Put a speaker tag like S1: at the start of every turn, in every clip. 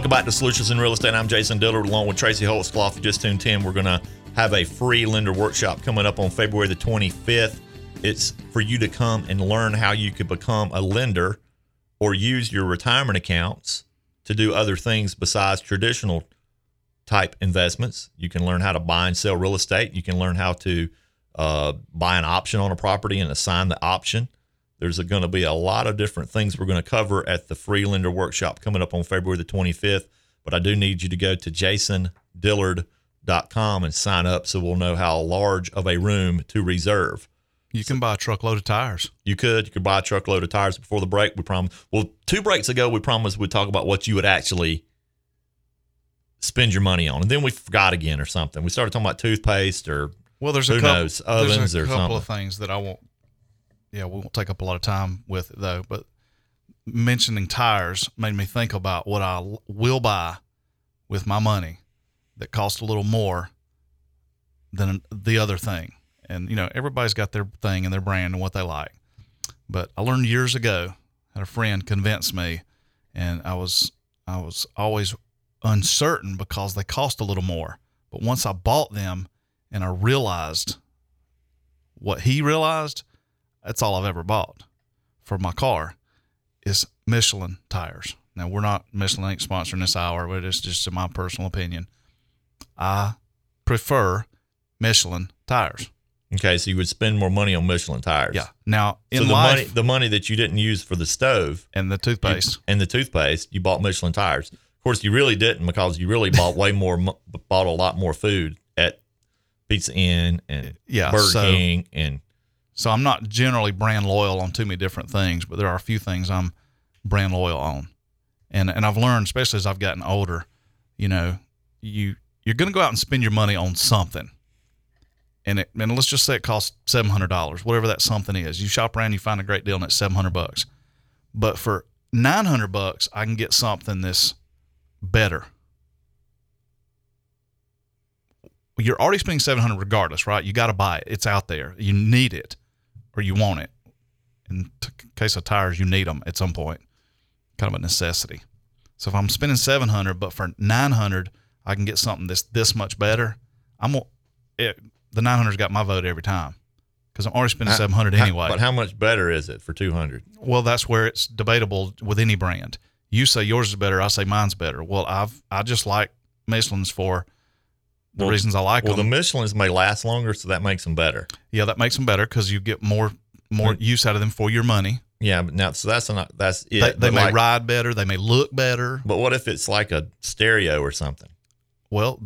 S1: Welcome back to Solutions in Real Estate. I'm Jason Dillard along with Tracy Holtzcloth. Just tuned in. We're going to have a free lender workshop coming up on February the 25th. It's for you to come and learn how you could become a lender or use your retirement accounts to do other things besides traditional type investments. You can learn how to buy and sell real estate. You can learn how to uh, buy an option on a property and assign the option. There's going to be a lot of different things we're going to cover at the free lender workshop coming up on February the 25th. But I do need you to go to jasondillard.com and sign up so we'll know how large of a room to reserve.
S2: You can buy a truckload of tires.
S1: You could. You could buy a truckload of tires before the break. We promised. Well, two breaks ago, we promised we'd talk about what you would actually spend your money on, and then we forgot again or something. We started talking about toothpaste or
S2: well, there's
S1: who
S2: a couple,
S1: knows ovens
S2: there's a
S1: or something.
S2: of things that I won't. Yeah, we won't take up a lot of time with it though. But mentioning tires made me think about what I will buy with my money that cost a little more than the other thing. And you know, everybody's got their thing and their brand and what they like. But I learned years ago, had a friend convince me, and I was I was always uncertain because they cost a little more. But once I bought them and I realized what he realized, that's all I've ever bought for my car is Michelin tires. Now we're not Michelin ain't sponsoring this hour, but it's just in my personal opinion. I prefer Michelin tires.
S1: Okay, so you would spend more money on Michelin tires.
S2: Yeah. Now in
S1: so the
S2: life
S1: money, the money that you didn't use for the stove
S2: and the
S1: you-
S2: toothpaste.
S1: and the toothpaste, you bought Michelin tires. Of course, you really didn't because you really bought way more, bought a lot more food at Pizza Inn and
S2: Yeah,
S1: Burger
S2: so-
S1: King and
S2: So I'm not generally brand loyal on too many different things, but there are a few things I'm brand loyal on. And and I've learned, especially as I've gotten older, you know, you you're going to go out and spend your money on something. And it and let's just say it costs seven hundred dollars, whatever that something is. You shop around, you find a great deal, and it's seven hundred bucks. But for nine hundred bucks, I can get something that's better. You're already spending seven hundred regardless, right? You got to buy it. It's out there. You need it, or you want it. In t- case of tires, you need them at some point. Kind of a necessity. So if I'm spending seven hundred, but for nine hundred, I can get something that's this much better. I'm it, the nine hundred's got my vote every time because I'm already spending
S1: How-
S2: seven hundred
S1: how-
S2: anyway.
S1: but how much better is it for two hundred?
S2: Well, that's where it's debatable with any brand. You say yours is better, I say mine's better. Well, I've I just like Michelin's for the
S1: Well-
S2: reasons I like them.
S1: Well, the. Michelin's may last longer, so that makes them better.
S2: yeah, that makes them better because you get more more
S1: Mm.
S2: use out of them for your money.
S1: Yeah, but now so that's not that's it.
S2: they they may
S1: like-
S2: ride better, they may look better.
S1: But what if it's like a stereo or something?
S2: Well,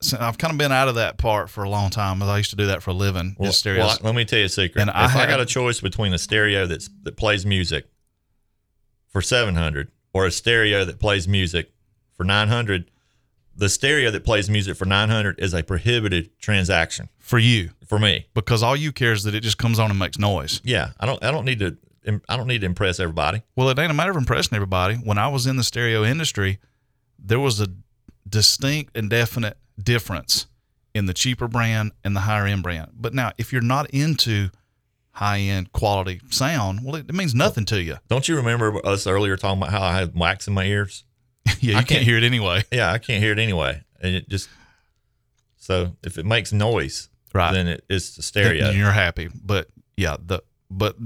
S2: so I've kind of been out of that part for a long time. I used to do that for a living.
S1: Well, well, let me tell you a secret.
S2: And
S1: if
S2: I
S1: I,
S2: had-
S1: got a choice between a stereo that's that plays music for seven hundred or a stereo that plays music for nine hundred, the stereo that plays music for nine hundred is a prohibited transaction
S2: for you
S1: for me.
S2: because all you care is that it just comes on and makes noise.
S1: Yeah, I don't I don't need to I don't need to impress everybody.
S2: Well, it ain't a matter of impressing everybody. When I was in the stereo industry, there was a distinct and definite difference in the cheaper brand and the higher end brand. But now, if you're not into high end quality sound, well, it, it means nothing to you.
S1: Don't you remember us earlier talking about how I had wax in my ears?
S2: yeah, you
S1: I
S2: can't,
S1: can't-
S2: hear it anyway.
S1: Yeah, I can't hear it anyway, and it just so if it makes noise,
S2: Right.
S1: then it, it's the stereo.
S2: Then you're happy. But yeah, the but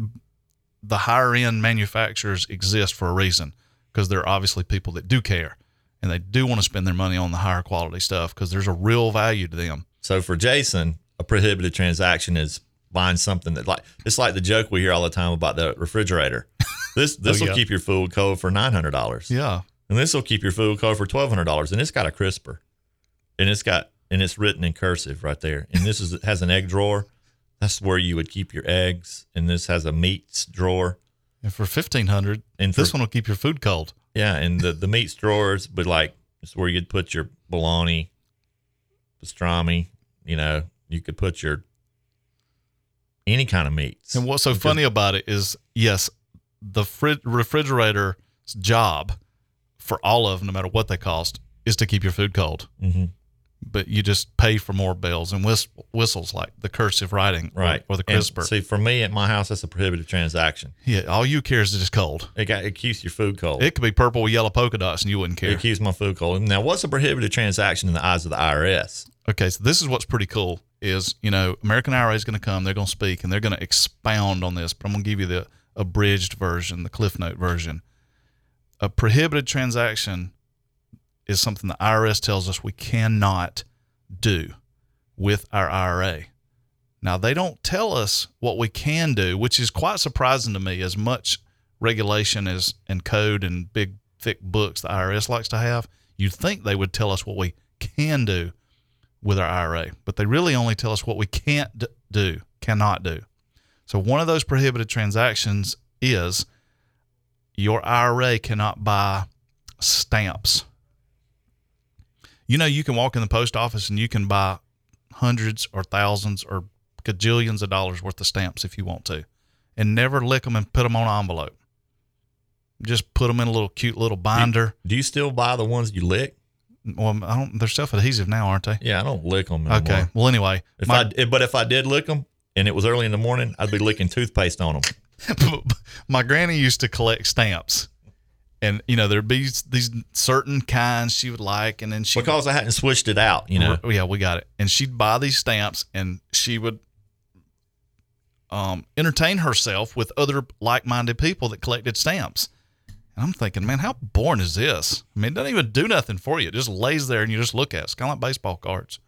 S2: the higher end manufacturers exist for a reason because there are obviously people that do care and they do want to spend their money on the higher quality stuff because there's a real value to them.
S1: So for Jason, a prohibited transaction is buying something that like it's like the joke we hear all the time about the refrigerator. This oh, this
S2: Oh,
S1: will
S2: yeah.
S1: keep your food cold for nine hundred dollars,
S2: Yeah.
S1: And this will keep your food cold for twelve hundred dollars, and it's got a crisper, and it's got and it's written in cursive right there, and this is has an egg drawer. That's where you would keep your eggs, and this has a meats drawer.
S2: And for fifteen hundred,
S1: And
S2: this
S1: for-
S2: one will keep your food cold.
S1: Yeah, and the the meats drawers, but like it's where you'd put your bologna, pastrami. You know, you could put your any kind of meats.
S2: And what's so
S1: Because-
S2: funny about it is, yes, the fri- refrigerator's job for all of them, no matter what they cost, is to keep your food cold.
S1: Mhm.
S2: but you just pay for more bells and whist- whistles like the cursive writing
S1: Right.
S2: or, the
S1: And see, for me at my house, that's a prohibitive transaction.
S2: yeah, all you care is it's cold.
S1: It got it keeps your food cold.
S2: It could be purple with yellow polka dots and you wouldn't care.
S1: It keeps my food cold. Now, what's a prohibitive transaction in the eyes of the IRS?
S2: Okay, so this is what's pretty cool is, you know, American IRA is going to come, they're going to speak and they're going to expound on this, but I'm going to give you the abridged version, the Cliff Note version. A prohibited transaction is something the IRS tells us we cannot do with our IRA. Now, they don't tell us what we can do, which is quite surprising to me as much regulation as and code and big thick books the IRS likes to have. You'd think they would tell us what we can do with our IRA, but they really only tell us what we can't do, cannot do. So one of those prohibited transactions is your IRA cannot buy stamps. You know, you can walk in the post office and you can buy hundreds or thousands or gajillions of dollars worth of stamps if you want to, and never lick them and put them on an envelope. Just put them in a little cute little binder.
S1: Do you still buy the ones you lick?
S2: Well, I don't. They're self adhesive now, aren't they?
S1: Yeah, I don't lick them. Anymore.
S2: Okay. Well, anyway,
S1: If
S2: my,
S1: I eh, but if I did lick them and it was early in the morning, I'd be licking toothpaste on them.
S2: my granny used to collect stamps, and you know there'd be these certain kinds she would like, and then she
S1: because I hadn't switched it out. You know,
S2: yeah, we got it. And she'd buy these stamps, and she would um, entertain herself with other like-minded people that collected stamps. And I'm thinking, man, how boring is this? I mean, it doesn't even do nothing for you. It just lays there and you just look at it. It's kind of like baseball cards.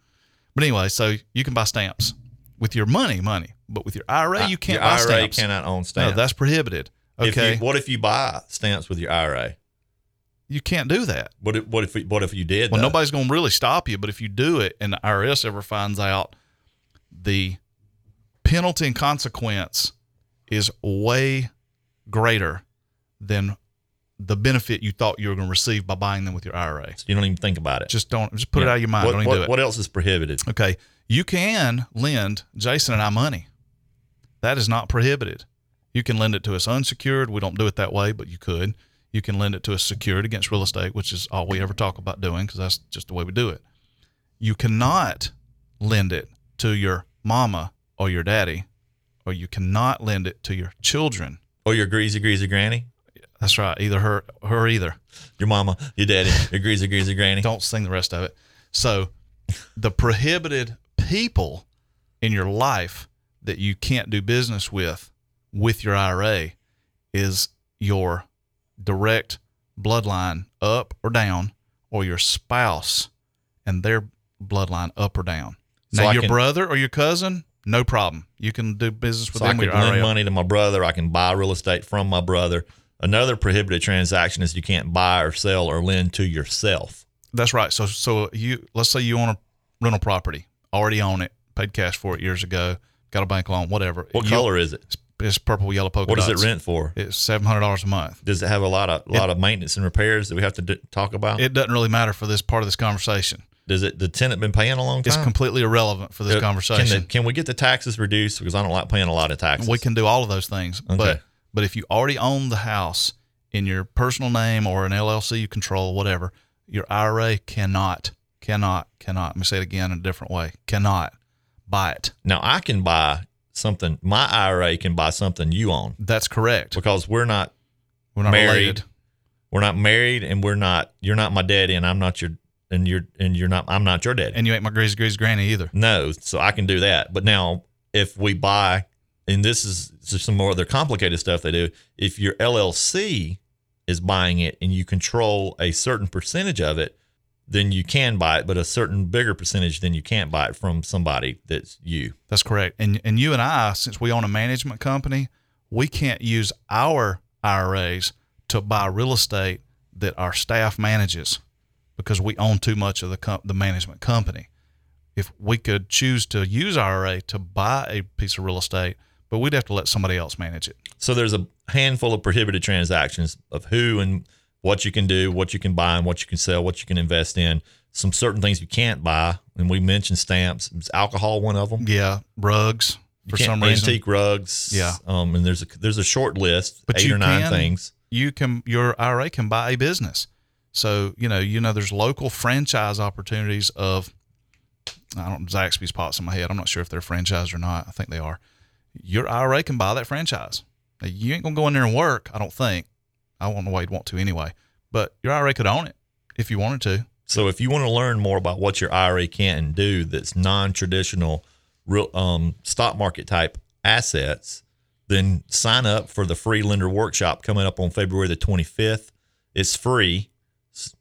S2: But anyway, so you can buy stamps with your money, money, but with your IRA, you can't
S1: Your
S2: buy
S1: IRA
S2: stamps.
S1: cannot own stamps.
S2: No, that's prohibited.
S1: If
S2: Okay,
S1: you, what if you buy stamps with your IRA?
S2: you can't do that.
S1: What if what if what if you did?
S2: Well,
S1: though?
S2: nobody's going to really stop you, but if you do it and the IRS ever finds out, the penalty and consequence is way greater than the benefit you thought you were going to receive by buying them with your IRA.
S1: You don't even think about it.
S2: Just don't just put it
S1: Yeah.
S2: out of your mind.
S1: What, what,
S2: do it.
S1: what else is prohibited?
S2: Okay, you can lend Jason and I money. That is not prohibited. You can lend it to us unsecured. We don't do it that way, but you could. You can lend it to us secured against real estate, which is all we ever talk about doing because that's just the way we do it. You cannot lend it to your mama or your daddy, or you cannot lend it to your children.
S1: Or your greasy greasy granny,
S2: That's right. Either her, her either.
S1: your mama, your daddy, your greasy greasy granny.
S2: Don't sing the rest of it. So, the prohibited people in your life that you can't do business with with your IRA is your direct bloodline up or down, or your spouse and their bloodline up or down.
S1: So
S2: now,
S1: I
S2: your
S1: can-
S2: brother or your cousin, no problem. You can do business with
S1: So I
S2: them with
S1: could
S2: your
S1: lend
S2: IRA.
S1: money to my brother. I can buy real estate from my brother. Another prohibited transaction is you can't buy or sell or lend to yourself.
S2: That's right. So so you let's say you own a rental property, already own it, paid cash for it years ago, got a bank loan, whatever.
S1: What
S2: You-
S1: color is it?
S2: It's, it's purple, yellow polka
S1: What does
S2: dots.
S1: it rent for?
S2: It's seven hundred dollars a month.
S1: Does it have a lot of lot of maintenance and repairs that we have to d- talk about?
S2: It doesn't really matter for this part of this conversation.
S1: Does it the tenant been paying a long time.
S2: It's completely irrelevant for this
S1: Uh,
S2: conversation.
S1: Can, the, can we get the taxes reduced because I don't like paying a lot of taxes?
S2: we can do all of those things,
S1: Okay.
S2: but but if you already own the house in your personal name or an LLC you control, whatever, your IRA cannot, cannot, cannot. Let me say it again in a different way. Cannot buy it.
S1: Now I can buy something. My IRA can buy something you own
S2: That's correct.
S1: because we're not
S2: We're not
S1: married.
S2: related.
S1: we're not married and we're not. You're not my daddy and I'm not your and you're and you're not. I'm not your daddy.
S2: And you ain't my greasy greasy granny either.
S1: No, so I can do that. But now, if we buy, and this is some more other complicated stuff they do, if your LLC is buying it and you control a certain percentage of it, then you can buy it, but a certain bigger percentage, then you can't buy it from somebody that's you.
S2: That's correct. And and you and I, since we own a management company, we can't use our IRAs to buy real estate that our staff manages because we own too much of the com- the management company. If we could choose to use IRA to buy a piece of real estate, but we'd have to let somebody else manage it.
S1: So there's a handful of prohibited transactions of who and what you can do, what you can buy, and what you can sell, what you can invest in. Some certain things you can't buy, and we mentioned stamps. Is alcohol one of them?
S2: Yeah, rugs
S1: You
S2: for some reason.
S1: antique rugs.
S2: Yeah.
S1: Um, and there's a there's a short list,
S2: But
S1: eight
S2: you
S1: or nine
S2: can-
S1: things.
S2: you can your IRA can buy a business. So you know you know there's local franchise opportunities of I don't Zaxby's pops in my head. I'm not sure if they're franchised or not. I think they are. Your IRA can buy that franchise. Now, you ain't gonna go in there and work. I don't think. I don't know why you'd want to anyway. But your IRA could own it if you wanted to.
S1: So if you want to learn more about what your IRA can do that's non-traditional real um, stock market type assets, then sign up for the free lender workshop coming up on February the 25th. It's free.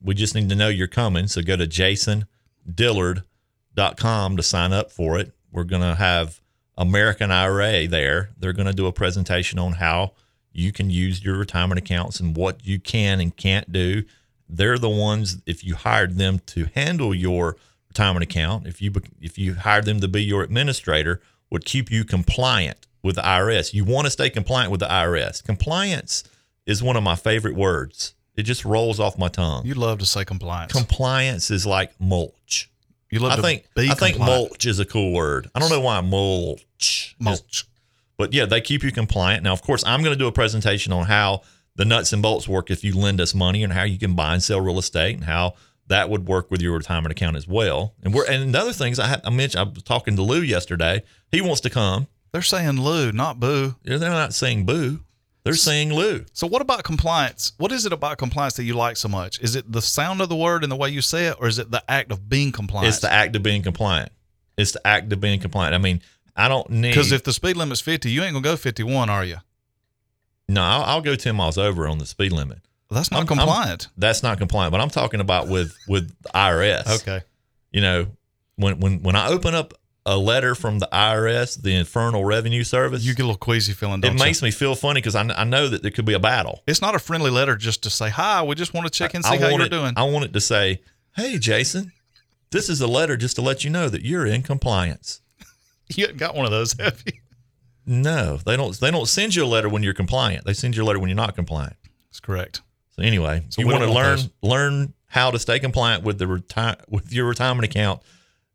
S1: We just need to know you're coming. So go to jasondillard.com to sign up for it. We're going to have American IRA there. They're going to do a presentation on how you can use your retirement accounts and what you can and can't do they're the ones if you hired them to handle your retirement account, if you if you hired them to be your administrator, would keep you compliant with the IRS. You want to stay compliant with the IRS. Compliance is one of my favorite words. It just rolls off my tongue.
S2: You love to say compliance.
S1: Compliance is like mulch.
S2: You love
S1: I
S2: to
S1: think
S2: be
S1: I think mulch is a cool word. I don't know why mulch. is-
S2: mulch.
S1: But yeah, they keep you compliant. Now, of course, I'm going to do a presentation on how the nuts and bolts work if you lend us money and how you can buy and sell real estate and how that would work with your retirement account as well. And we're and another things I had I mentioned I was talking to Lou yesterday. He wants to come.
S2: They're saying Lou, not boo.
S1: They're not saying boo. They're saying Lou.
S2: So what about compliance? What is it about compliance that you like so much? Is it the sound of the word and the way you say it, or is it the act of being compliant?
S1: It's the act of being compliant. It's the act of being compliant. I mean, I don't need
S2: Because if the speed limit's 50, you ain't to go 51, are you?
S1: no, I'll, I'll go ten miles over on the speed limit.
S2: That's not
S1: I'm- I'm-
S2: compliant.
S1: That's not compliant. But I'm talking about with with IRS.
S2: okay.
S1: you know, when when when I open up a letter from the IRS, the Infernal Revenue Service,
S2: You get a little queasy feeling, don't
S1: it
S2: you?
S1: makes me feel funny because I, I know that there could be a battle.
S2: It's not a friendly letter just to say, hi, we just want to check in and see
S1: I
S2: how you're
S1: it,
S2: doing.
S1: I want it to say, "Hey, Jason, this is a letter just to let you know that you're in compliance."
S2: You haven't got one of those, have you?
S1: No, they don't. They don't send you a letter when you're compliant. They send you a letter when you're not compliant.
S2: That's correct.
S1: So anyway,
S2: So
S1: you want to learn
S2: those.
S1: learn how to stay compliant with the retire with your retirement account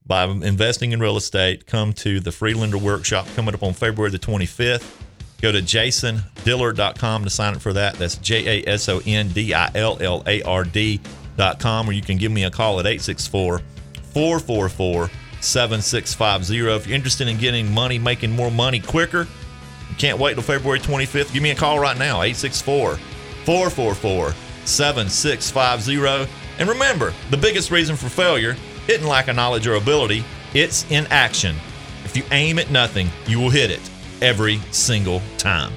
S1: by investing in real estate. Come to the free lender workshop coming up on February the 25th. Go to jasondillard.com to sign up for that. That's J A S O N D I L L A R D.com, or you can give me a call at 864 444 7650. If you're interested in getting money, making more money quicker, can't wait till February 25th. Give me a call right now, 864 444 7650. And remember, the biggest reason for failure isn't lack of knowledge or ability, it's inaction. If you aim at nothing, you will hit it every single time.